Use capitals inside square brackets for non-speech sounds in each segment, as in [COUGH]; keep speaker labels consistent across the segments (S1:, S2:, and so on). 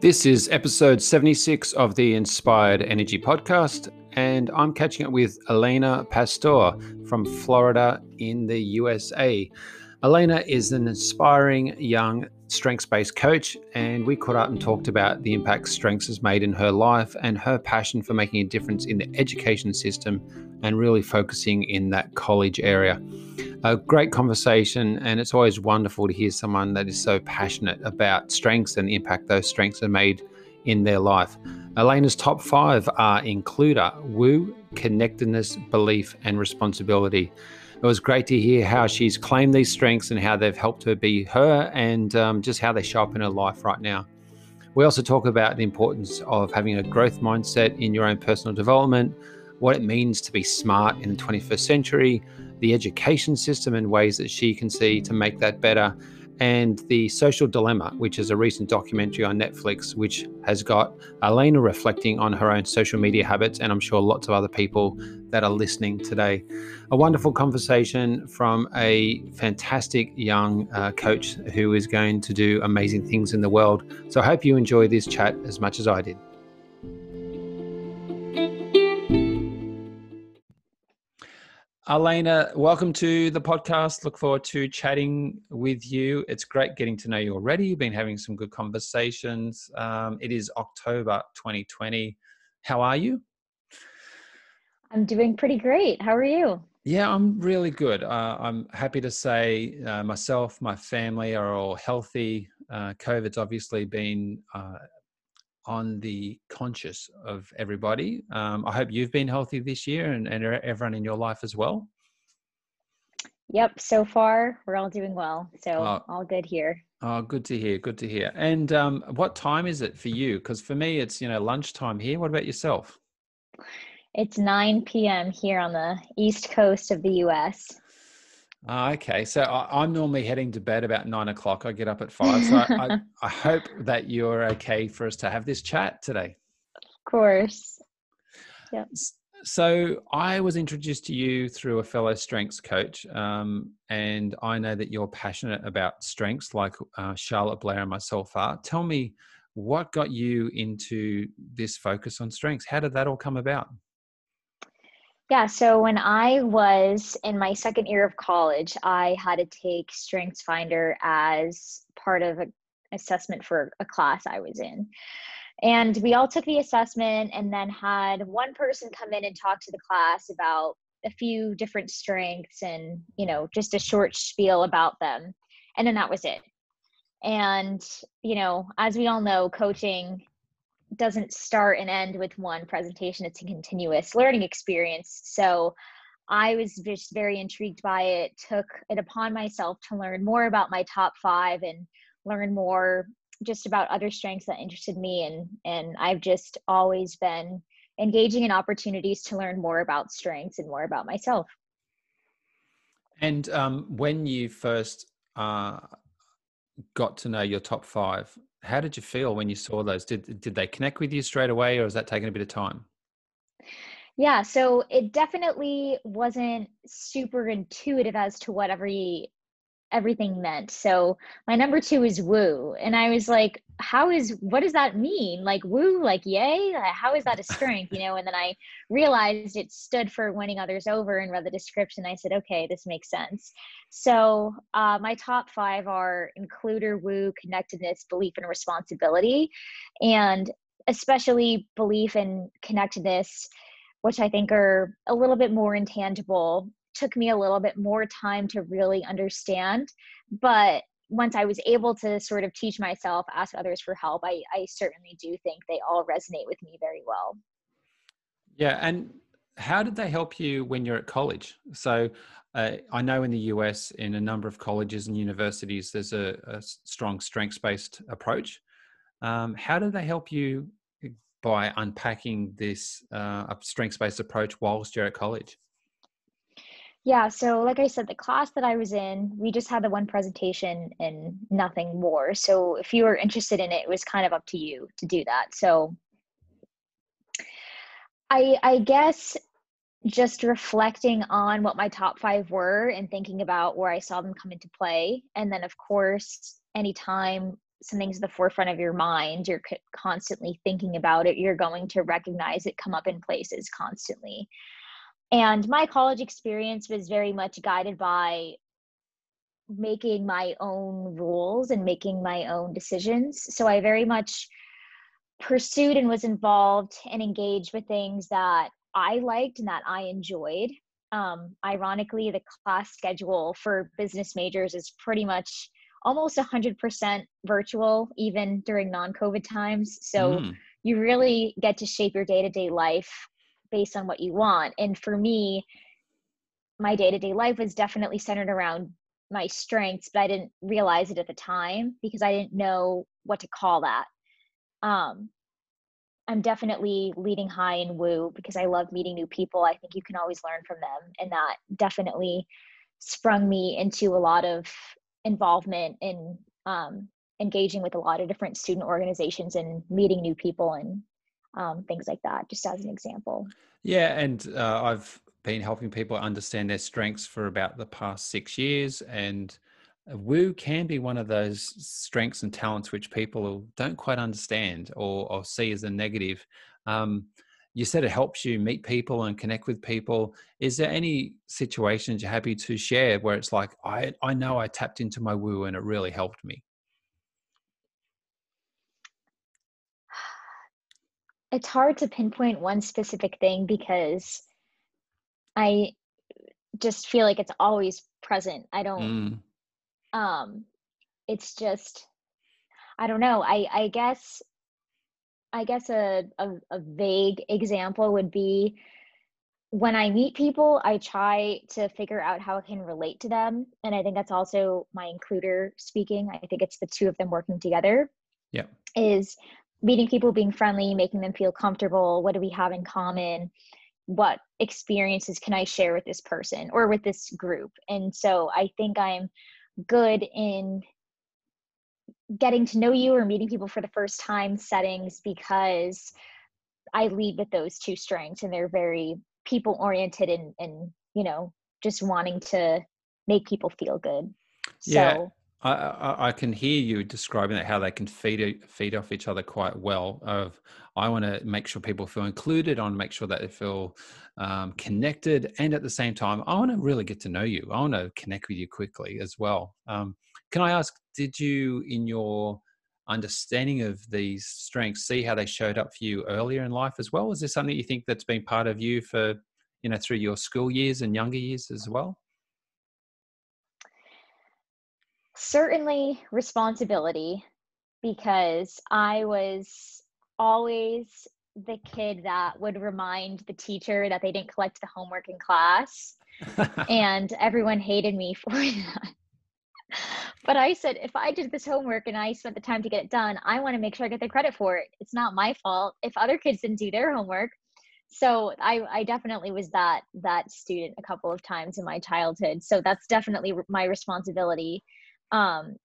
S1: This is episode 76 of the Inspired Energy Podcast, and I'm catching up with Elena Pastore from Florida in the USA. Elena is an inspiring young strengths based coach, and we caught up and talked about the impact strengths has made in her life and her passion for making a difference in the education system and really focusing in that college area a great conversation, and it's always wonderful to hear someone that is so passionate about strengths and the impact those strengths have made in their life. Elena's top five are includer, woo, connectedness, belief, and responsibility. It was great to hear how she's claimed these strengths and how they've helped her be her and um, just how they show up in her life right now. We also talk about the importance of having a growth mindset in your own personal development, what it means to be smart in the 21st century, the education system and ways that she can see to make that better, and The Social Dilemma, which is a recent documentary on Netflix, which has got Elena reflecting on her own social media habits, and I'm sure lots of other people that are listening today. A wonderful conversation from a fantastic young uh, coach who is going to do amazing things in the world. So I hope you enjoy this chat as much as I did. Elena, welcome to the podcast. Look forward to chatting with you. It's great getting to know you already. You've been having some good conversations. Um, it is October 2020. How are you?
S2: I'm doing pretty great. How are you?
S1: Yeah, I'm really good. Uh, I'm happy to say uh, myself, my family are all healthy. Uh, COVID's obviously been uh, on the conscious of everybody. Um, I hope you've been healthy this year and, and everyone in your life as well.
S2: Yep, so far we're all doing well. So oh, all good here.
S1: Oh, good to hear. Good to hear. And um, what time is it for you? Because for me, it's you know lunchtime here. What about yourself?
S2: It's 9 p.m. here on the east coast of the U.S.
S1: Uh, okay, so I, am normally heading to bed about nine o'clock. I get up at [LAUGHS] five, so I, I, hope that you're okay for us to have this chat today.
S2: Of course.
S1: Yeah. So I was introduced to you through a fellow strengths coach, um, and I know that you're passionate about strengths, like uh, Charlotte Blair and myself are. Tell me, what got you into this focus on strengths? How did that all come about?
S2: Yeah, so when I was in my second year of college, I had to take Strengths Finder as part of an assessment for a class I was in. And we all took the assessment and then had one person come in and talk to the class about a few different strengths and, you know, just a short spiel about them. And then that was it. And, you know, as we all know, coaching doesn't start and end with one presentation. It's a continuous learning experience. So i was just very intrigued by it took it upon myself to learn more about my top five and learn more just about other strengths that interested me. And and i've just always been engaging in opportunities to learn more about strengths and more about myself.
S1: And um, when you first uh, got to know your top five how did you feel when you saw those? Did did they connect with you straight away, or was that taking a bit of time?
S2: Yeah, so it definitely wasn't super intuitive as to what every everything meant. So my number two is woo. And I was like, how is, what does that mean? Like woo, like yay? How is that a strength? You know, and then I realized it stood for winning others over and read the description. I said, okay, this makes sense. So uh, my top five are includer, woo, connectedness, belief, and responsibility. And especially belief and connectedness, which I think are a little bit more intangible took me a little bit more time to really understand but once i was able to sort of teach myself ask others for help i, I certainly do think they all resonate with me very well.
S1: Yeah and how did they help you when you're at college? So uh, i know in the us in a number of colleges and universities there's a, a strong strengths based approach. Um, how did they help you by unpacking this uh, strengths based approach whilst you're at college
S2: yeah, so like I said, the class that I was in, we just had the one presentation and nothing more. So if you were interested in it, it was kind of up to you to do that. So I I guess just reflecting on what my top five were and thinking about where I saw them come into play. And then of course, anytime something's at the forefront of your mind you're constantly thinking about it you're going to recognize it come up in places constantly and my college experience was very much guided by making my own rules and making my own decisions. So i very much pursued and was involved and engaged with things that i liked and that i enjoyed. Um, ironically the class schedule for business majors is pretty much almost 100% virtual even during non-covid times. So mm. you really get to shape your day-to-day life based on what you want. And for me my day-to-day life was definitely centered around my strengths but i didn't realize it at the time because i didn't know what to call that. Um, i'm definitely leading high in woo because i love meeting new people. I think you can always learn from them and that definitely sprung me into a lot of involvement in um, engaging with a lot of different student organizations and meeting new people and um, things like that, just as an example.
S1: Yeah, and uh, I've been helping people understand their strengths for about the past six years, and uh, Woo can be one of those strengths and talents which people don't quite understand or, or see as a negative. Um, you said it helps you meet people and connect with people. Is there any situations you're happy to share where it's like, I, I know I tapped into my woo and it really helped me?
S2: It's hard to pinpoint one specific thing because I just feel like it's always present. I don't, mm. um, it's just, I don't know. I, I guess I guess a, a, a vague example would be when I meet people, I try to figure out how I can relate to them. And I think that's also my includer speaking. I think it's the two of them working together.
S1: Yeah.
S2: Is meeting people, being friendly, making them feel comfortable. What do we have in common? What experiences can I share with this person or with this group? And so I think I'm good in getting to know you or meeting people for the first time settings because I lead with those two strengths and they're very people oriented and, and, you know, just wanting to make people feel good.
S1: Yeah. I, I, I can hear you describing that how they can feed feed off each other quite well. Of I want to make sure people feel included. I want to make sure that they feel um, connected, and at the same time, I want to really get to know you. I want to connect with you quickly as well. Um, can I ask, did you, in your understanding of these strengths, see how they showed up for you earlier in life as well? Is this something you think that's been part of you for, you know, through your school years and younger years as well?
S2: Certainly responsibility because I was always the kid that would remind the teacher that they didn't collect the homework in class. [LAUGHS] and everyone hated me [LAUGHS] for that but I said, if I did this homework and I spent the time to get it done, I want to make sure I get the credit for it. It's not my fault if other kids didn't do their homework. So I, I definitely was that that student a couple of times in my childhood. So that's definitely my responsibility. Um,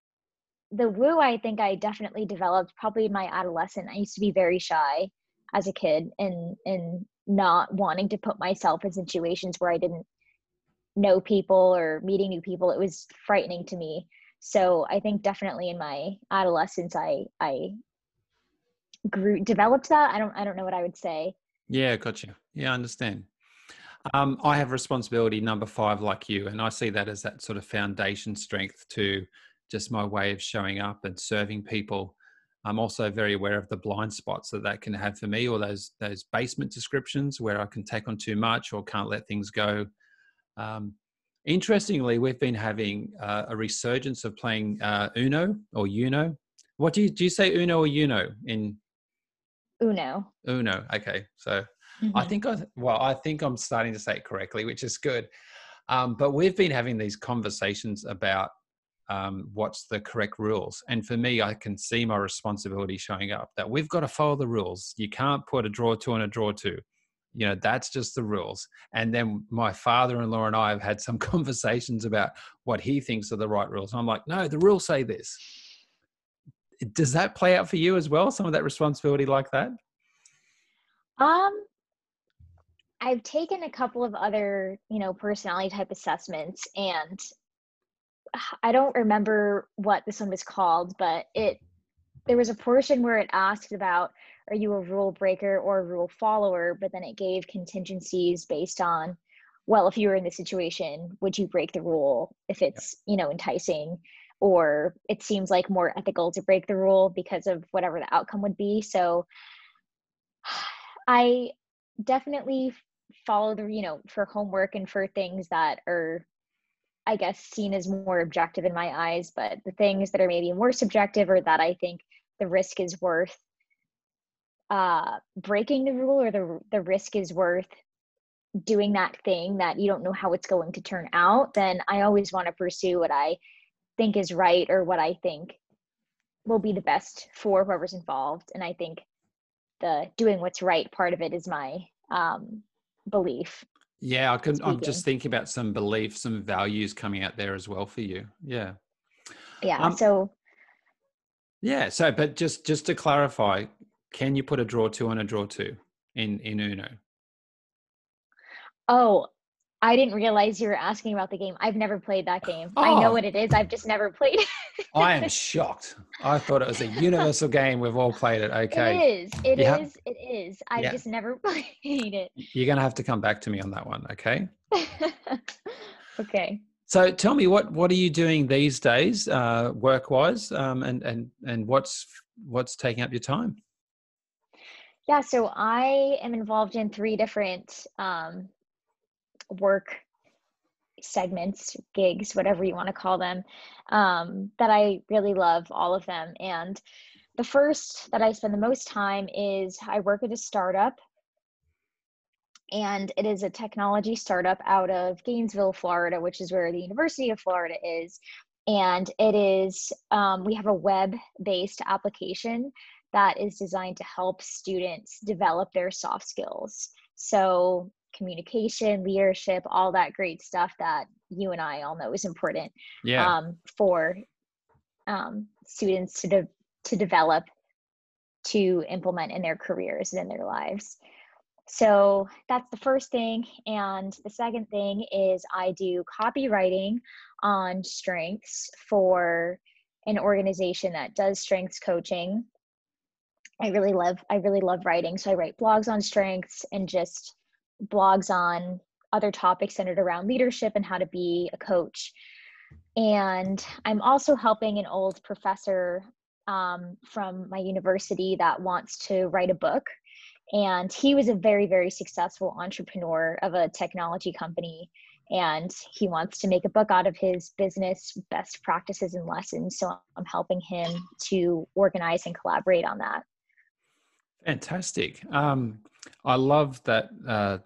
S2: the woo, I think I definitely developed probably in my adolescent. I used to be very shy as a kid and and not wanting to put myself in situations where I didn't know people or meeting new people. It was frightening to me so i think definitely in my adolescence i i grew developed that i don't i don't know what i would say
S1: yeah gotcha yeah i understand um, i have responsibility number five like you and i see that as that sort of foundation strength to just my way of showing up and serving people i'm also very aware of the blind spots that that can have for me or those those basement descriptions where i can take on too much or can't let things go um, Interestingly, we've been having uh, a resurgence of playing uh, Uno or Uno. What do you do? You say Uno or Uno in
S2: Uno?
S1: Uno. Okay, so mm-hmm. I think I well, I think I'm starting to say it correctly, which is good. Um, but we've been having these conversations about um, what's the correct rules, and for me, I can see my responsibility showing up. That we've got to follow the rules. You can't put a draw two and a draw two you know that's just the rules and then my father-in-law and i have had some [LAUGHS] conversations about what he thinks are the right rules and i'm like no the rules say this does that play out for you as well some of that responsibility like that
S2: um i've taken a couple of other you know personality type assessments and [SIGHS] i don't remember what this one was called but it there was a portion where it asked about are you a rule breaker or a rule follower? But then it gave contingencies based on well if you were in this situation would you break the rule if it's you know enticing? Or it seems like more ethical to break the rule because of whatever the outcome would be. So [SIGHS] i definitely follow the you know for homework and for things that are i guess seen as more objective in my eyes but the things that are maybe more subjective or that i think the risk is worth uh breaking the rule or the the risk is worth doing that thing that you don't know how it's going to turn out then i always want to pursue what i think is right or what i think will be the best for whoever's involved and i think the doing what's right part of it is my um belief.
S1: Yeah i can i'm just thinking about some beliefs some values coming out there as well for you. Yeah.
S2: Yeah um, so
S1: yeah so but just just to clarify can you put a draw two on a draw two in in uno?
S2: Oh I didn't realize you were asking about the game. I've never played that game. Oh. I know oh. what it is. I've just never played it.
S1: I am [LAUGHS] shocked. I thought it was a universal game. We've all played it. Okay.
S2: It is. It yeah. is. It is. I've yeah. just never [LAUGHS] played it.
S1: You're going to have to come back to me on that one. Okay. [LAUGHS]
S2: okay.
S1: So tell me what what are you doing these days, uh, work wise, um, and and and what's what's taking up your time?
S2: Yeah, so I am involved in three different um, work segments, gigs, whatever you want to call them, um, that I really love, all of them. And the first that I spend the most time is I work at a startup, and it is a technology startup out of Gainesville, Florida, which is where the University of Florida is. And it is, um, we have a web based application that is designed to help students develop their soft skills. So communication, leadership, all that great stuff that you and I all know is important
S1: yeah.
S2: um, for um, students to de- to develop to implement in their careers and in their lives. So that's the first thing. And the second thing is I do copywriting on strengths for an organization that does strengths coaching. I really love I really love writing. So I write blogs on strengths and just blogs on other topics centered around leadership and how to be a coach. And I'm also helping an old professor um, from my university that wants to write a book. And he was a very, very successful entrepreneur of a technology company. And he wants to make a book out of his business best practices and lessons. So I'm helping him to organize and collaborate on that.
S1: Fantastic. Um, I love that uh,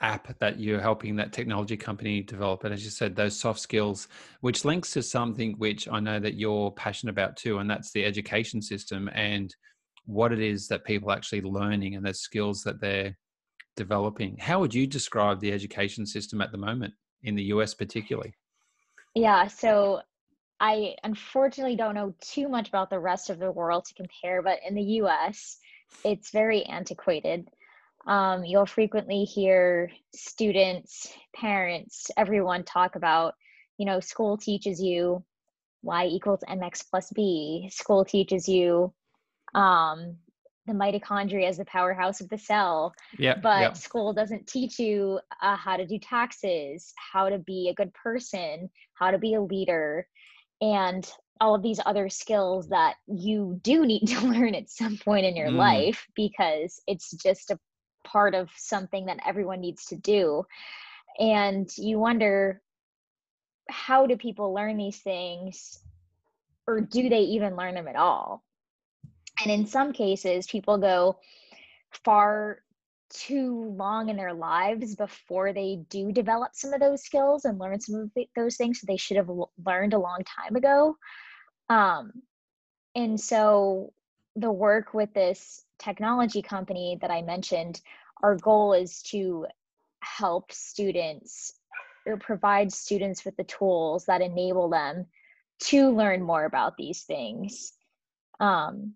S1: app that you're helping that technology company develop. And as you said, those soft skills, which links to something which I know that you're passionate about too, and that's the education system and what it is that people are actually learning and the skills that they're developing. How would you describe the education system at the moment in the US, particularly?
S2: Yeah, so I unfortunately don't know too much about the rest of the world to compare, but in the US, it's very antiquated. Um, you'll frequently hear students, parents, everyone talk about, you know, school teaches you y equals mx plus b. School teaches you um, the mitochondria as the powerhouse of the cell.
S1: Yeah,
S2: but school doesn't teach you uh, how to do taxes, how to be a good person, how to be a leader, and all of these other skills that you do need [LAUGHS] to learn at some point in your mm. life because it's just a part of something that everyone needs to do. And you wonder how do people learn these things or do they even learn them at all? And in some cases people go far too long in their lives before they do develop some of those skills and learn some of those things that they should have learned a long time ago. Um, and so the work with this technology company that I mentioned, our goal is to help students or provide students with the tools that enable them to learn more about these things. Um,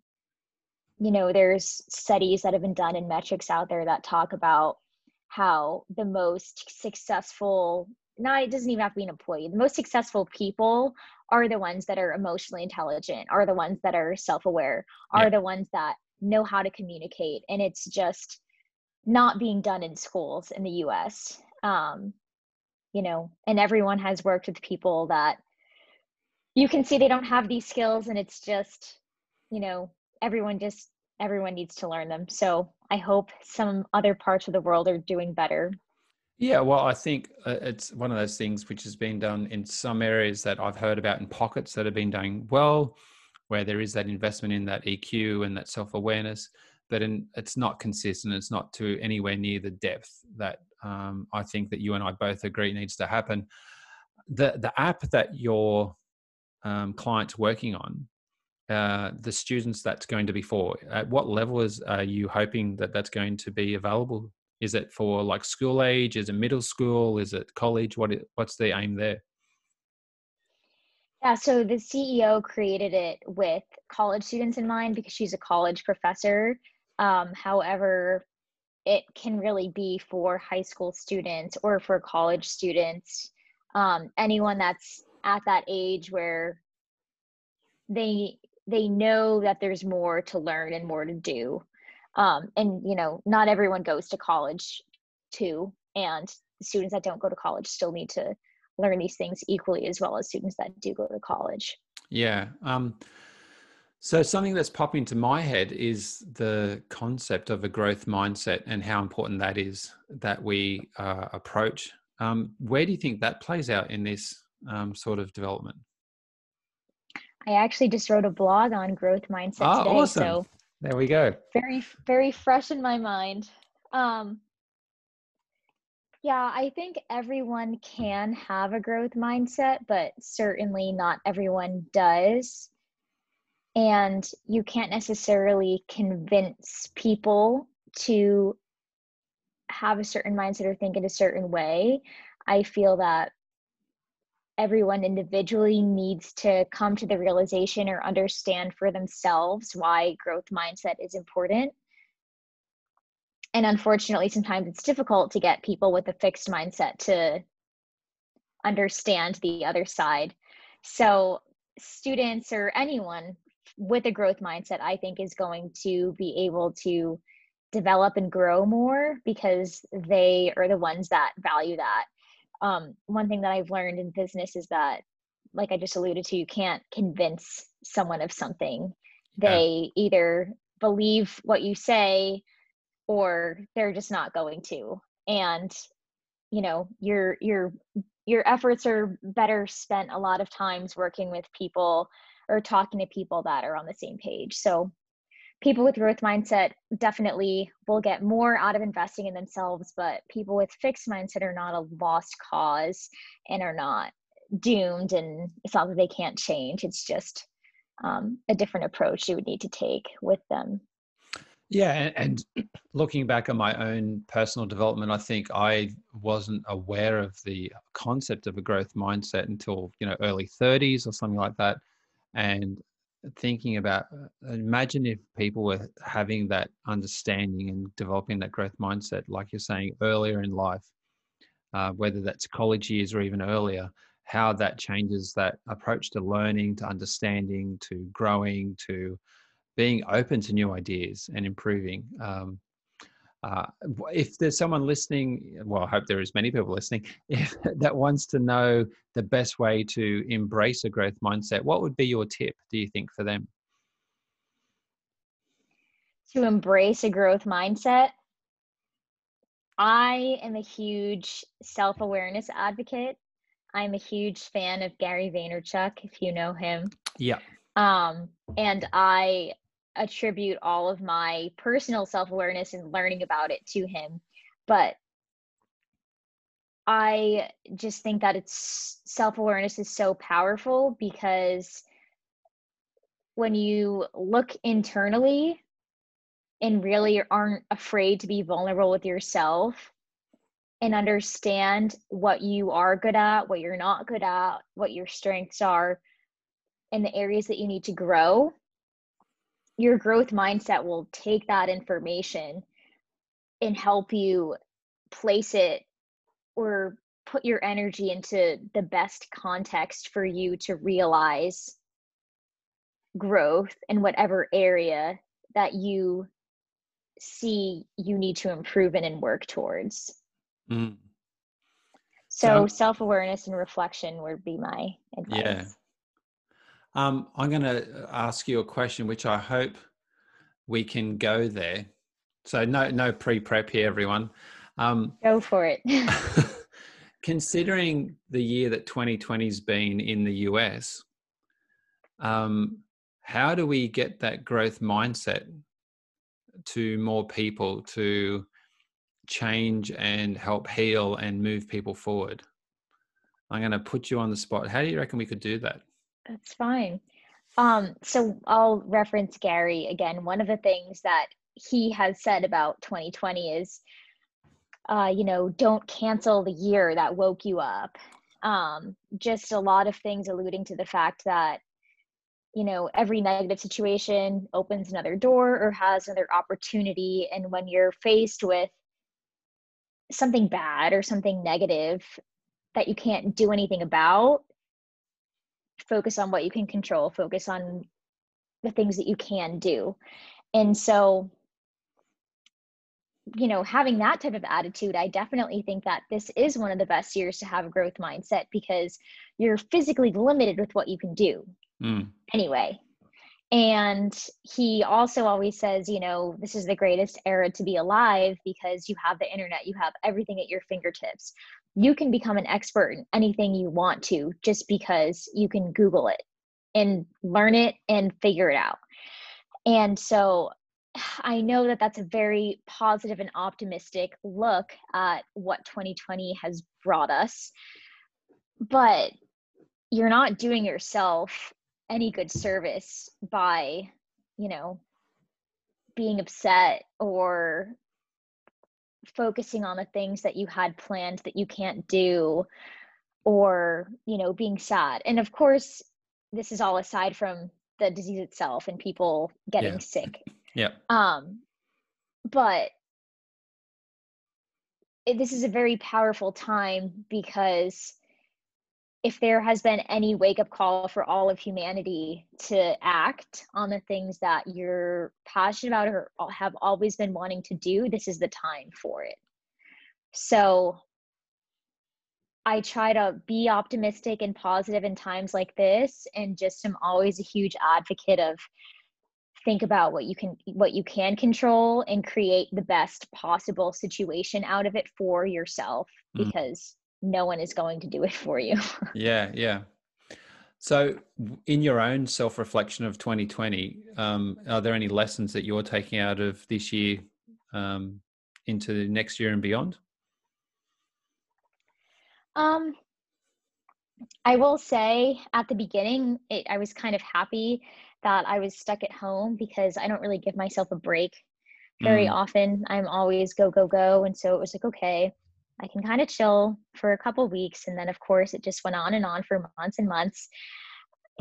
S2: you know, there's studies that have been done and metrics out there that talk about how the most successful not it doesn't even have to be an employee the most successful people are the ones that are emotionally intelligent are the ones that are self-aware are yeah. the ones that know how to communicate and it's just not being done in schools in the us um, you know and everyone has worked with people that you can see they don't have these skills and it's just you know everyone just everyone needs to learn them. So i hope some other parts of the world are doing better.
S1: Yeah, well, I think uh, it's one of those things which has been done in some areas that I've heard about in pockets that have been doing well, where there is that investment in that EQ and that self awareness, but in, it's not consistent. It's not to anywhere near the depth that um, I think that you and I both agree needs to happen. The the app that your um, client's working on, uh, the students that's going to be for, at what level is are you hoping that that's going to be available is it for like school age? Is it middle school? Is it college? What what's the aim there?
S2: Yeah, so the CEO created it with college students in mind because she's a college professor. Um, however, it can really be for high school students or for college students, um, anyone that's at that age where they they know that there's more to learn and more to do. Um, and you know not everyone goes to college too and students that don't go to college still need to learn these things equally as well as students that do go to college.
S1: Yeah um, so something that's popping into my head is the concept of a growth mindset and how important that is that we uh, approach um, where do you think that plays out in this um, sort of development
S2: I actually just wrote a blog on growth mindset oh, today. Awesome. So
S1: there we go.
S2: Very, very fresh in my mind. Um, yeah, I think everyone can have a growth mindset, but certainly not everyone does. And you can't necessarily convince people to have a certain mindset or think in a certain way. I feel that everyone individually needs to come to the realization or understand for themselves why growth mindset is important. And unfortunately, sometimes it's difficult to get people with a fixed mindset to understand the other side. So, students or anyone with a growth mindset, I think, is going to be able to develop and grow more because they are the ones that value that um, one thing that I've learned in business is that, like I just alluded to, you can't convince someone of something. They yeah. either believe what you say or they're just not going to. And you know, your your your efforts are better spent a lot of times working with people or talking to people that are on the same page. So people with growth mindset definitely will get more out of investing in themselves, but people with fixed mindset are not a lost cause and are not doomed. And it's not that they can't change, it's just um, a different approach you would need to take with them.
S1: Yeah, and, [CLEARS THROAT] looking back on my own personal development, I think I wasn't aware of the concept of a growth mindset until you know early 30s or something like that, and thinking about uh, imagine if people were having that understanding and developing that growth mindset like you're saying earlier in life uh, whether that's college years or even earlier how that changes that approach to learning to understanding to growing to being open to new ideas and improving. Um, uh, if there's someone listening, well, I hope there is many people listening, [LAUGHS] if, that wants to know the best way to embrace a growth mindset, what would be your tip, do you think, for them?
S2: To embrace a growth mindset, I am a huge self awareness advocate. I'm a huge fan of Gary Vaynerchuk, if you know him.
S1: Yeah.
S2: Um, and I attribute all of my personal self awareness and learning about it to him. But I just think that it's self awareness is so powerful because when you look internally and really aren't afraid to be vulnerable with yourself and understand what you are good at, what you're not good at, what your strengths are, and the areas that you need to grow, your growth mindset will take that information and help you place it or put your energy into the best context for you to realize growth in whatever area that you see you need to improve in and work towards. Mm. So, so self awareness and reflection would be my advice.
S1: Yeah. Um, I'm going to ask you a question, which I hope we can go there. So no no pre prep here, everyone.
S2: Um, go for it. [LAUGHS] [LAUGHS]
S1: considering the year that 2020's been in the US, um, how do we get that growth mindset to more people to change and help heal and move people forward? I'm going to put you on the spot. How do you reckon we could do that?
S2: That's fine. Um, so I'll reference Gary again. One of the things that he has said about 2020 is, uh, you know, don't cancel the year that woke you up. Um, just a lot of things alluding to the fact that, you know, every negative situation opens another door or has another opportunity. And when you're faced with something bad or something negative that you can't do anything about, focus on what you can control, focus on the things that you can do. And so, you know, having that type of attitude, I definitely think that this is one of the best years to have a growth mindset because you're physically limited with what you can do mm. anyway. And he also always says, you know, this is the greatest era to be alive because you have the internet, you have everything at your fingertips you can become an expert in anything you want to just because you can Google it and learn it and figure it out. And so [SIGHS] I know that that's a very positive and optimistic look at what 2020 has brought us. But you're not doing yourself any good service by, you know, being upset or focusing on the things that you had planned that you can't do or you know being sad. And of course this is all aside from the disease itself and people getting
S1: yeah.
S2: sick. [LAUGHS]
S1: Yeah.
S2: Um but it, this is a very powerful time because if there has been any wake up call for all of humanity to act on the things that you're passionate about or have always been wanting to do, this is the time for it. So I try to be optimistic and positive in times like this and just am always a huge advocate of think about what you can what you can control and create the best possible situation out of it for yourself mm. because no one is going to do it for you. [LAUGHS]
S1: yeah, yeah. So, in your own self reflection of 2020, um, are there any lessons that you're taking out of this year um, into next year and beyond?
S2: Um, I will say at the beginning, it, I was kind of happy that I was stuck at home because I don't really give myself a break very mm. often. I'm always go, go, go. And so it was like, okay, I can kind of chill for a couple weeks. And then, of course, it just went on and on for months and months.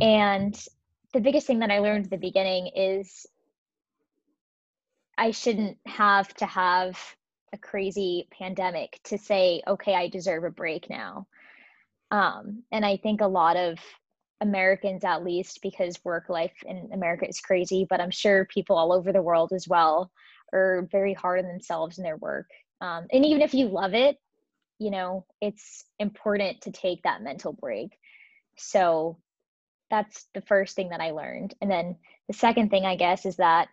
S2: And the biggest thing that I learned at the beginning is I shouldn't have to have a crazy pandemic to say, okay, I deserve a break now. Um, and I think a lot of Americans, at least, because work life in America is crazy, but I'm sure people all over the world as well are very hard on themselves in their work. Um, and even if you love it, you know, it's important to take that mental break. So that's the first thing that I learned. And then the second thing, I guess, is that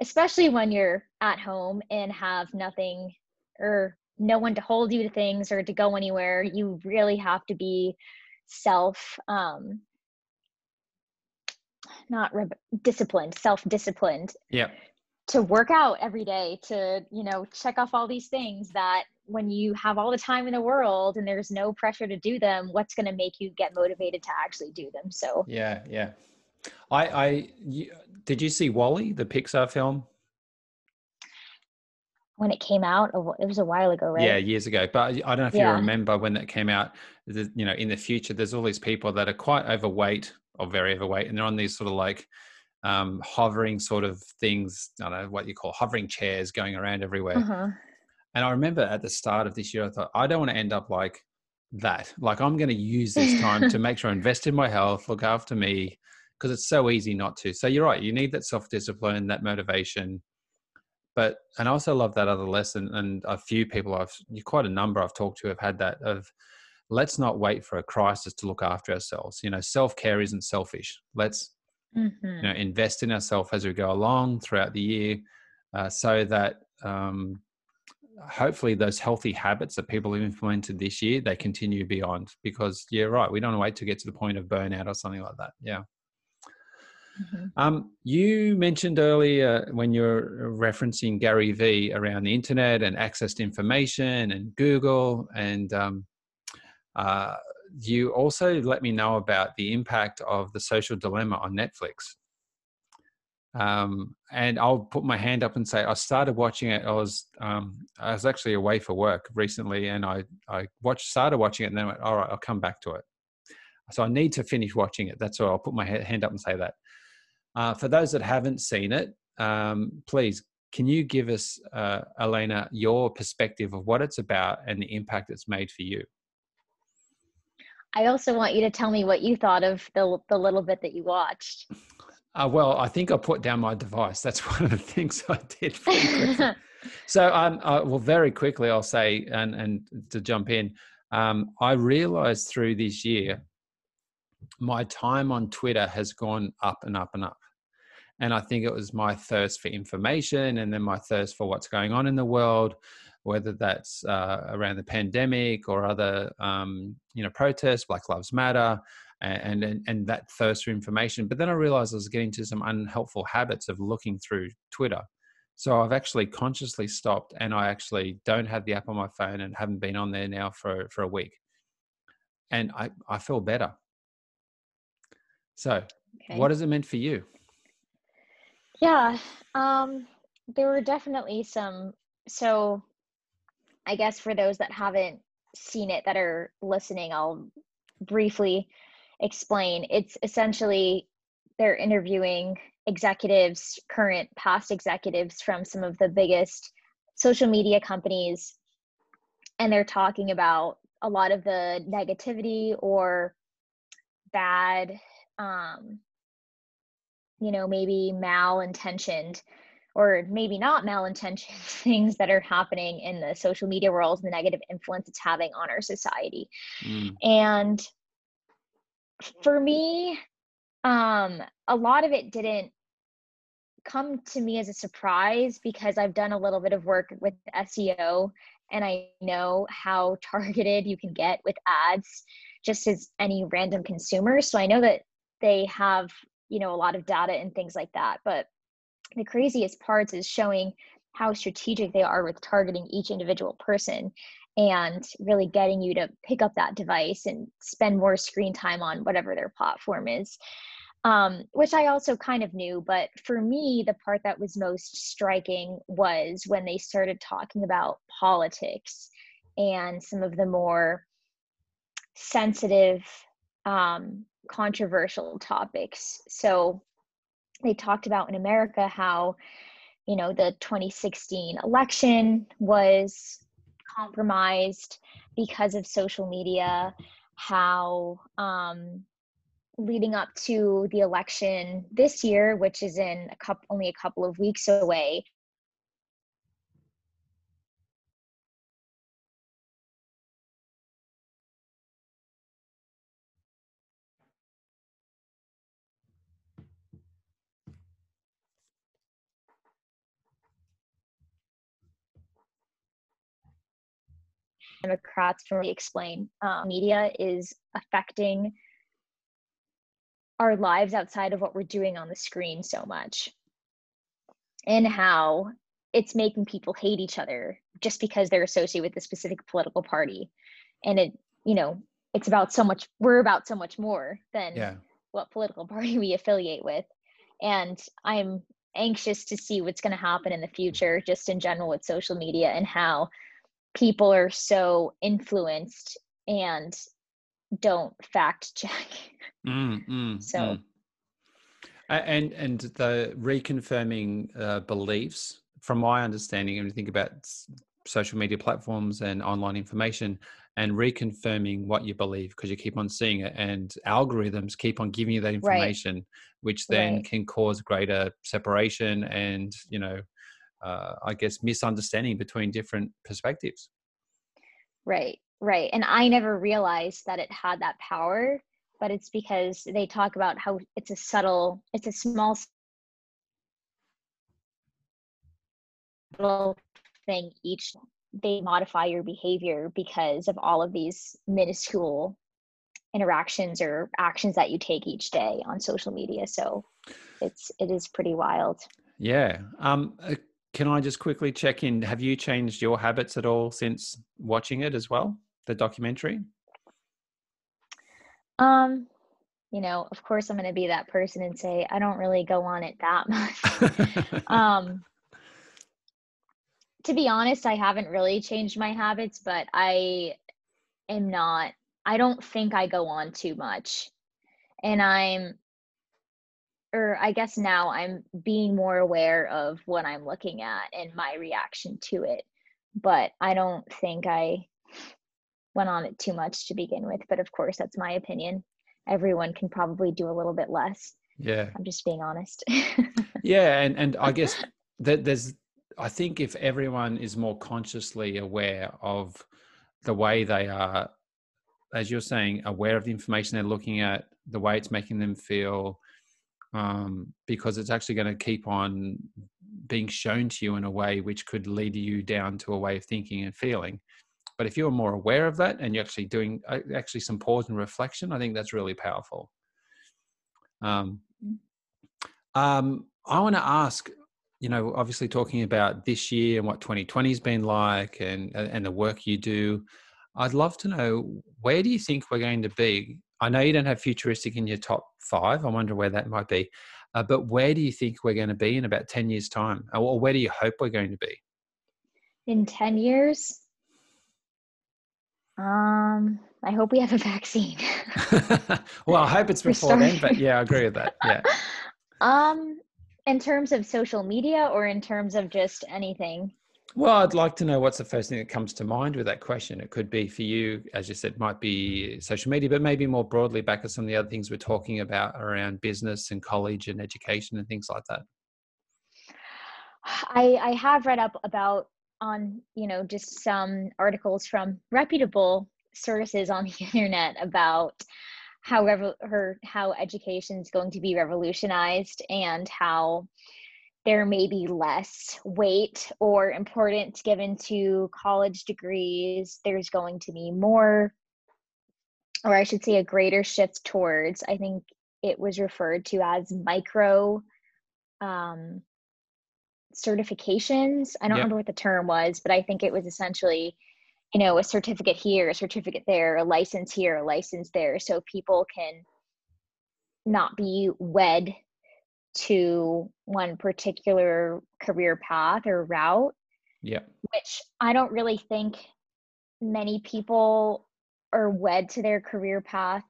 S2: especially when you're at home and have nothing or no one to hold you to things or to go anywhere, you really have to be self um not re- disciplined self disciplined
S1: yeah
S2: to work out every day to you know check off all these things that when you have all the time in the world and there's no pressure to do them what's going to make you get motivated to actually do them? So
S1: yeah yeah. I i you, did you see WALL-E the pixar film?
S2: When it came out it was a while ago right?
S1: Yeah years ago but i don't know if yeah. you remember when that came out you know in the future there's all these people that are quite overweight or very overweight and they're on these sort of like um, hovering sort of things i don't know what you call hovering chairs going around everywhere uh-huh. And I remember at the start of this year, I thought, I don't want to end up like that. Like I'm going to use this time to [LAUGHS] make sure I invest in my health, look after me, because it's so easy not to. So you're right. You need that self discipline, that motivation. But and I also love that other lesson. And a few people I've quite a number I've talked to have had that of let's not wait for a crisis to look after ourselves. You know, self care isn't selfish. Let's mm-hmm. you know invest in ourselves as we go along throughout the year, uh, so that um, hopefully those healthy habits that people have implemented this year they continue beyond. Because you're right, we don't wait to get to the point of burnout or something like that. Yeah. Mm-hmm. Um, you mentioned earlier when you're referencing Gary Vee around the internet and access to information and Google, and um, uh, you also let me know about the impact of the social dilemma on Netflix. Um, and I'll put my hand up and say I started watching it. I was um, I was actually away for work recently, and I I watched started watching it, and then went, all right, I'll come back to it. So I need to finish watching it. That's why I'll put my hand up and say that. Uh, for those that haven't seen it, um, please, can you give us, uh, Elena, your perspective of what it's about and the impact it's made for you?
S2: I also want you to tell me what you thought of the, the little bit that you watched.
S1: Uh, well, I think I put down my device. That's [LAUGHS] one of the things I did. [LAUGHS] so, um, uh, well, very quickly, I'll say, and, and to jump in, um, I realized through this year, my time on Twitter has gone up and up and up. And I think it was my thirst for information and then my thirst for what's going on in the world, whether that's uh, around the pandemic or other, um, you know, protests, Black Lives Matter, and, and, and that thirst for information. But then I realized I was getting to some unhelpful habits of looking through Twitter. So I've actually consciously stopped and I actually don't have the app on my phone and haven't been on there now for, for a week. And I, I feel better. So okay. what has it meant for you?
S2: Yeah, um, there were definitely some. So, I guess for those that haven't seen it that are listening, I'll briefly explain. It's essentially they're interviewing executives, current, past executives from some of the biggest social media companies, and they're talking about a lot of the negativity or bad um, you know, maybe malintentioned or maybe not malintentioned [LAUGHS] things that are happening in the social media world and the negative influence it's having on our society. Mm. And for me, um, a lot of it didn't come to me as a surprise because I've done a little bit of work with SEO and I know how [LAUGHS] targeted you can get with ads just as any random consumer. So I know that they have you know a lot of data and things like that but the craziest parts is showing how strategic they are with targeting each individual person and really getting you to pick up that device and spend more screen time on whatever their platform is um, which I also kind of knew. But for me, the part that was most striking was when they started talking about politics and some of the more sensitive um, controversial topics. So they talked about in America how, you know, the 2016 election was compromised because of social media, how um, leading up to the election this year, which is in a couple, only a couple of weeks away, Democrats can really explain. Uh, media is affecting our lives outside of what we're doing on the screen so much, and how it's making people hate each other just because they're associated with a specific political party, and it, you know, it's about so much. We're about so much more than yeah. what political [LAUGHS] party we affiliate with, and I'm anxious to see what's going to happen in the future, just in general with social media and how people are so influenced and don't fact check. Mm, mm, so. Mm.
S1: And and the reconfirming uh, beliefs, from my understanding, and you think about social media platforms and online information and reconfirming what you believe because you keep on seeing it and algorithms keep on giving you that information right. which then right. can cause greater separation and you know uh, i guess misunderstanding between different perspectives.
S2: Right right and i never realized that it had that power but it's because they talk about how it's a subtle it's a small little thing each they modify your behavior because of all of these minuscule interactions or actions that you take each day on social media so it's it is pretty wild.
S1: Yeah um uh, can i just quickly check in? Have you changed your habits at all since watching it as well the documentary?
S2: Um you know of course i'm going to be that person and say i don't really go on it that [LAUGHS] much. Um to be honest, I haven't really changed my habits, but I am not, I don't think I go on too much. And I'm, or I guess now I'm being more aware of what I'm looking at and my reaction to it. But I don't think I went on it too much to begin with. But of course, that's my opinion. Everyone can probably do a little bit less.
S1: Yeah.
S2: I'm just being honest. [LAUGHS]
S1: yeah. And, and I guess [LAUGHS] that there's, I think if everyone is more consciously aware of the way they are, as you're saying, aware of the information they're looking at, the way it's making them feel, um, because it's actually going to keep on being shown to you in a way which could lead you down to a way of thinking and feeling. But if you're more aware of that and you're actually doing uh, actually some pause and reflection, I think that's really powerful. Um, mm. um, I want to ask you know, obviously talking about this year and what 2020 has been like and, and the work you do, I'd love to know where do you think we're going to be? I know you don't have futuristic in your top five. I wonder where that might be. Uh, but where do you think we're going to be in about 10 years' time? Or where do you hope we're going to be?
S2: In 10 years? Um, I hope we have a vaccine. [LAUGHS]
S1: well, I hope it's [LAUGHS] before then, but yeah, I agree with that. Yeah. [LAUGHS]
S2: Um, in terms of social media or in terms of just anything?
S1: Well, I'd like to know what's the first thing that comes to mind with that question. It could be for you, as you said, might be social media, but maybe more broadly back to some of the other things we're talking about around business and college and education and things like that.
S2: I, I have read up about on you know just some articles from reputable sources on the [LAUGHS] internet about how revo- her how education is going to be revolutionized and how there may be less weight or importance given to college degrees there's going to be more or i should say a greater shift towards i think it was referred to as micro um, certifications i don't yep. remember what the term was but i think it was essentially you know a certificate here a certificate there a license here a license there so people can not be wed to one particular career path or route
S1: yeah.
S2: which i don't really think many people are wed to their career path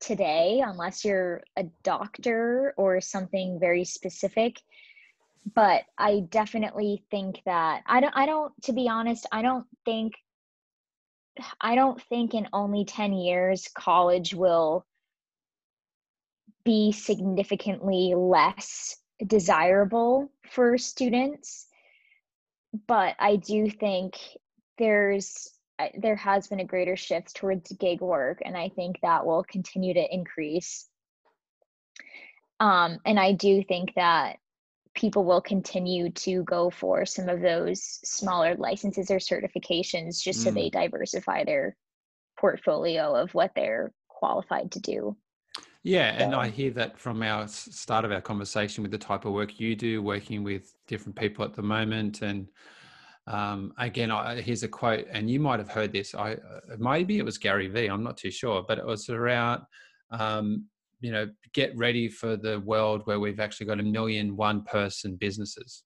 S2: today unless you're a doctor or something very specific. But i definitely think that i don't i don't to be honest i don't think I don't think in only 10 years college will be significantly less desirable for students but i do think there's there has been a greater shift towards gig work and i think that will continue to increase um, and i do think that people will continue to go for some of those smaller licenses or certifications just mm. so they diversify their portfolio of what they're qualified to do.
S1: Yeah, and I hear that from our start of our conversation with the type of work you do, working with different people at the moment. And um, again, I, here's a quote, and you might have heard this. I uh, maybe it was Gary Vee. I'm not too sure, but it was around um, you know get ready for the world where we've actually got a million one person businesses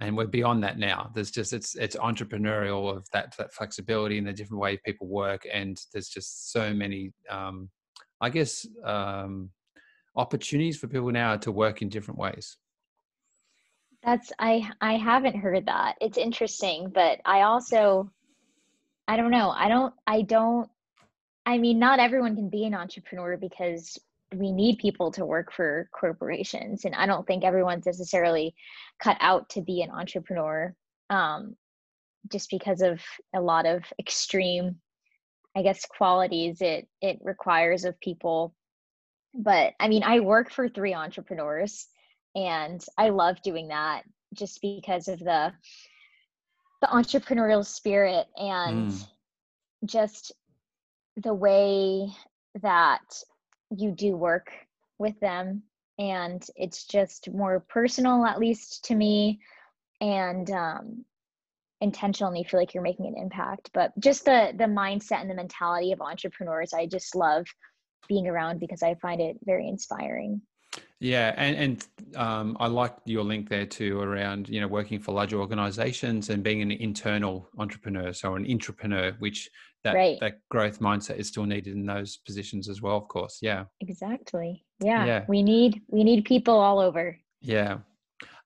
S1: and we're beyond that now there's just it's it's entrepreneurial of that that flexibility and the different way people work and there's just so many um, i guess um, opportunities for people now to work in different ways
S2: That's I I haven't heard that. It's interesting, but I also I don't know. I don't I don't I mean not everyone can be an entrepreneur because we need people to work for corporations and I don't think everyone's necessarily cut out to be an entrepreneur um just because of a lot of extreme I guess qualities it it requires of people. But I mean, I work for three entrepreneurs and I love doing that just because of the the entrepreneurial spirit and mm. just the way that you do work with them and it's just more personal at least to me and um, intentional and you feel like you're making an impact but just the the mindset and the mentality of entrepreneurs i just love being around because i find it very inspiring
S1: yeah, and and um, I like your link there too around you know working for larger organisations and being an internal entrepreneur, so an intrapreneur, which that right. that growth mindset is still needed in those positions as well. Of course, yeah.
S2: Exactly. Yeah, yeah. we need we need people all over.
S1: Yeah.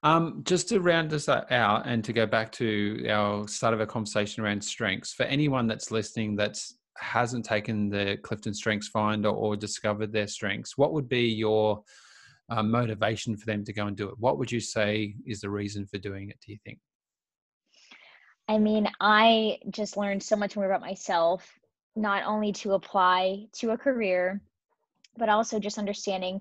S1: Um, just to round us out and to go back to our start of our conversation around strengths, for anyone that's listening that's hasn't taken the Clifton Strengths Finder or discovered their strengths, what would be your uh, motivation for them to go and do it? What would you say is the reason for doing it, do you think?
S2: I mean, I just learned so much more about myself, not only to apply to a career, but also just understanding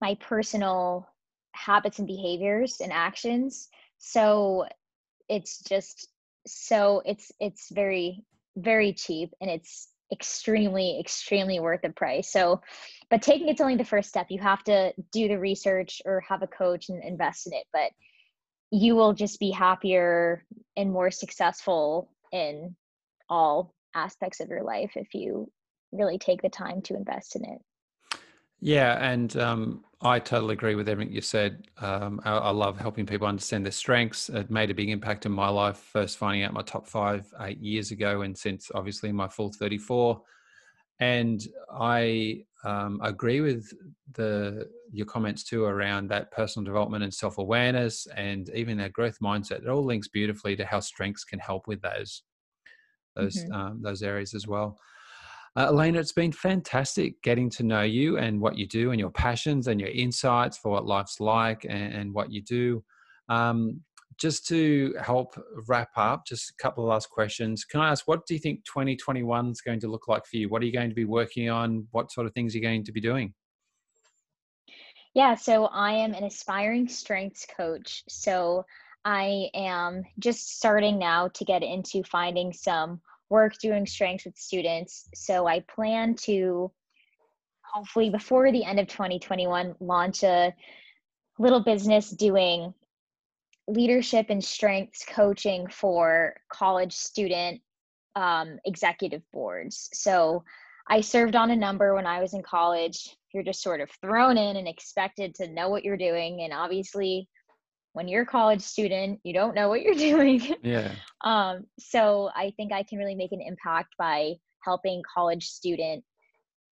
S2: my personal habits and behaviors and actions. So it's just so it's it's very very cheap and it's extremely extremely worth the price. So but taking it's only the first step. You have to do the research or have a coach and invest in it but you will just be happier and more successful in all aspects of your life if you really take the time to invest in it.
S1: Yeah and um, i totally agree with everything you said um, I, I, love helping people understand their strengths it made a big impact in my life first finding out my top five eight years ago and since obviously my full 34 and I um, agree with the your comments too around that personal development and self awareness, and even that growth mindset. It all links beautifully to how strengths can help with those those mm-hmm. um, those areas as well. Uh, Elena, it's been fantastic getting to know you and what you do, and your passions and your insights for what life's like and, and what you do. Um, just to help wrap up, just a couple of last questions. Can I ask, what do you think 2021 is going to look like for you? What are you going to be working on? What sort of things are you going to be doing?
S2: Yeah, so I am an aspiring strengths coach. So I am just starting now to get into finding some work doing strengths with students. So I plan to hopefully before the end of 2021 launch a little business doing leadership and strengths coaching for college student um, executive boards. So I served on a number when I was in college. You're just sort of thrown in and expected to know what you're doing. And obviously, when you're a college student, you don't know what you're [LAUGHS] doing.
S1: Yeah.
S2: um, so I think I can really make an impact by helping college student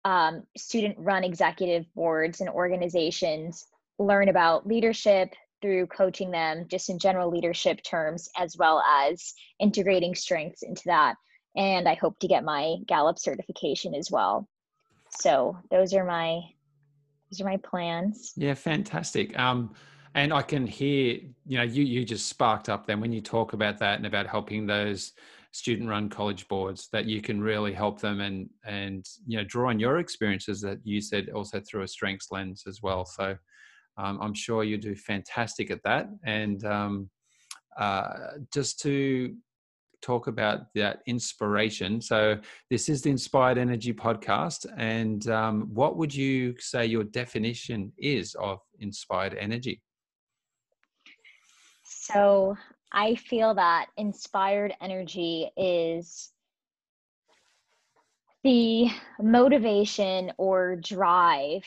S2: um, student run executive boards and organizations learn about leadership, through coaching them just in general leadership terms as well as integrating strengths into that and i hope to get my gallup certification as well so those are my those are my plans
S1: yeah fantastic um and i can hear you know you you just sparked up then when you talk about that and about helping those student run college boards that you can really help them and and you know draw on your experiences that you said also through a strengths lens as well so um, I'm sure you do fantastic at that. And um, uh, just to talk about that inspiration. So, this is the Inspired Energy podcast. And um, what would you say your definition is of inspired energy?
S2: So, I feel that inspired energy is the motivation or drive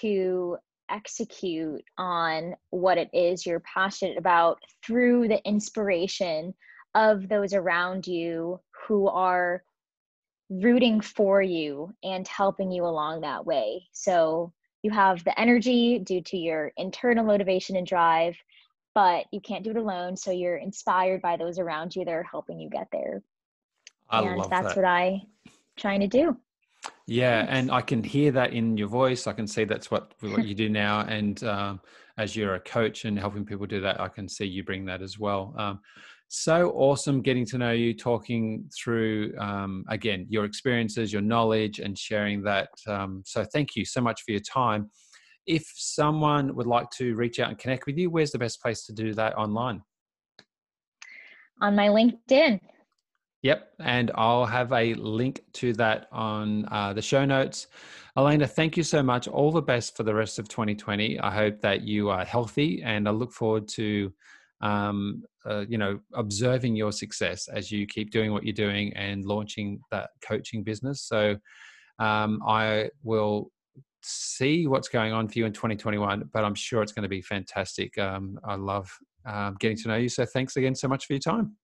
S2: to execute on what it is you're passionate about through the inspiration of those around you who are rooting for you and helping you along that way. So you have the energy due to your internal motivation and drive, but you can't do it alone. So you're inspired by those around you that are helping you get there.
S1: I
S2: and that's
S1: that.
S2: what I trying to do.
S1: Yeah, and I can hear that in your voice. I can see that's what what you do now, [LAUGHS] and um, as you're a coach and helping people do that, I can see you bring that as well. Um, so awesome getting to know you, talking through um, again your experiences, your knowledge, and sharing that. Um, so thank you so much for your time. If someone would like to reach out and connect with you, where's the best place to do that online?
S2: On my LinkedIn.
S1: Yep, and I'll have a link to that on uh, the show notes. Elena, thank you so much. All the best for the rest of 2020. I hope that you are healthy, and I look forward to, um, uh, you know, observing your success as you keep doing what you're doing and launching that coaching business. So, um, I will see what's going on for you in 2021, but I'm sure it's going to be fantastic. Um, I love um, getting to know you. So, thanks again so much for your time.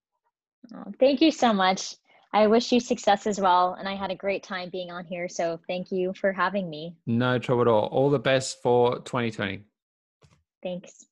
S2: Oh, thank you so much. I wish you success as well. And I had a great time being on here. So thank you for having me.
S1: No trouble at all. All the best for 2020.
S2: Thanks.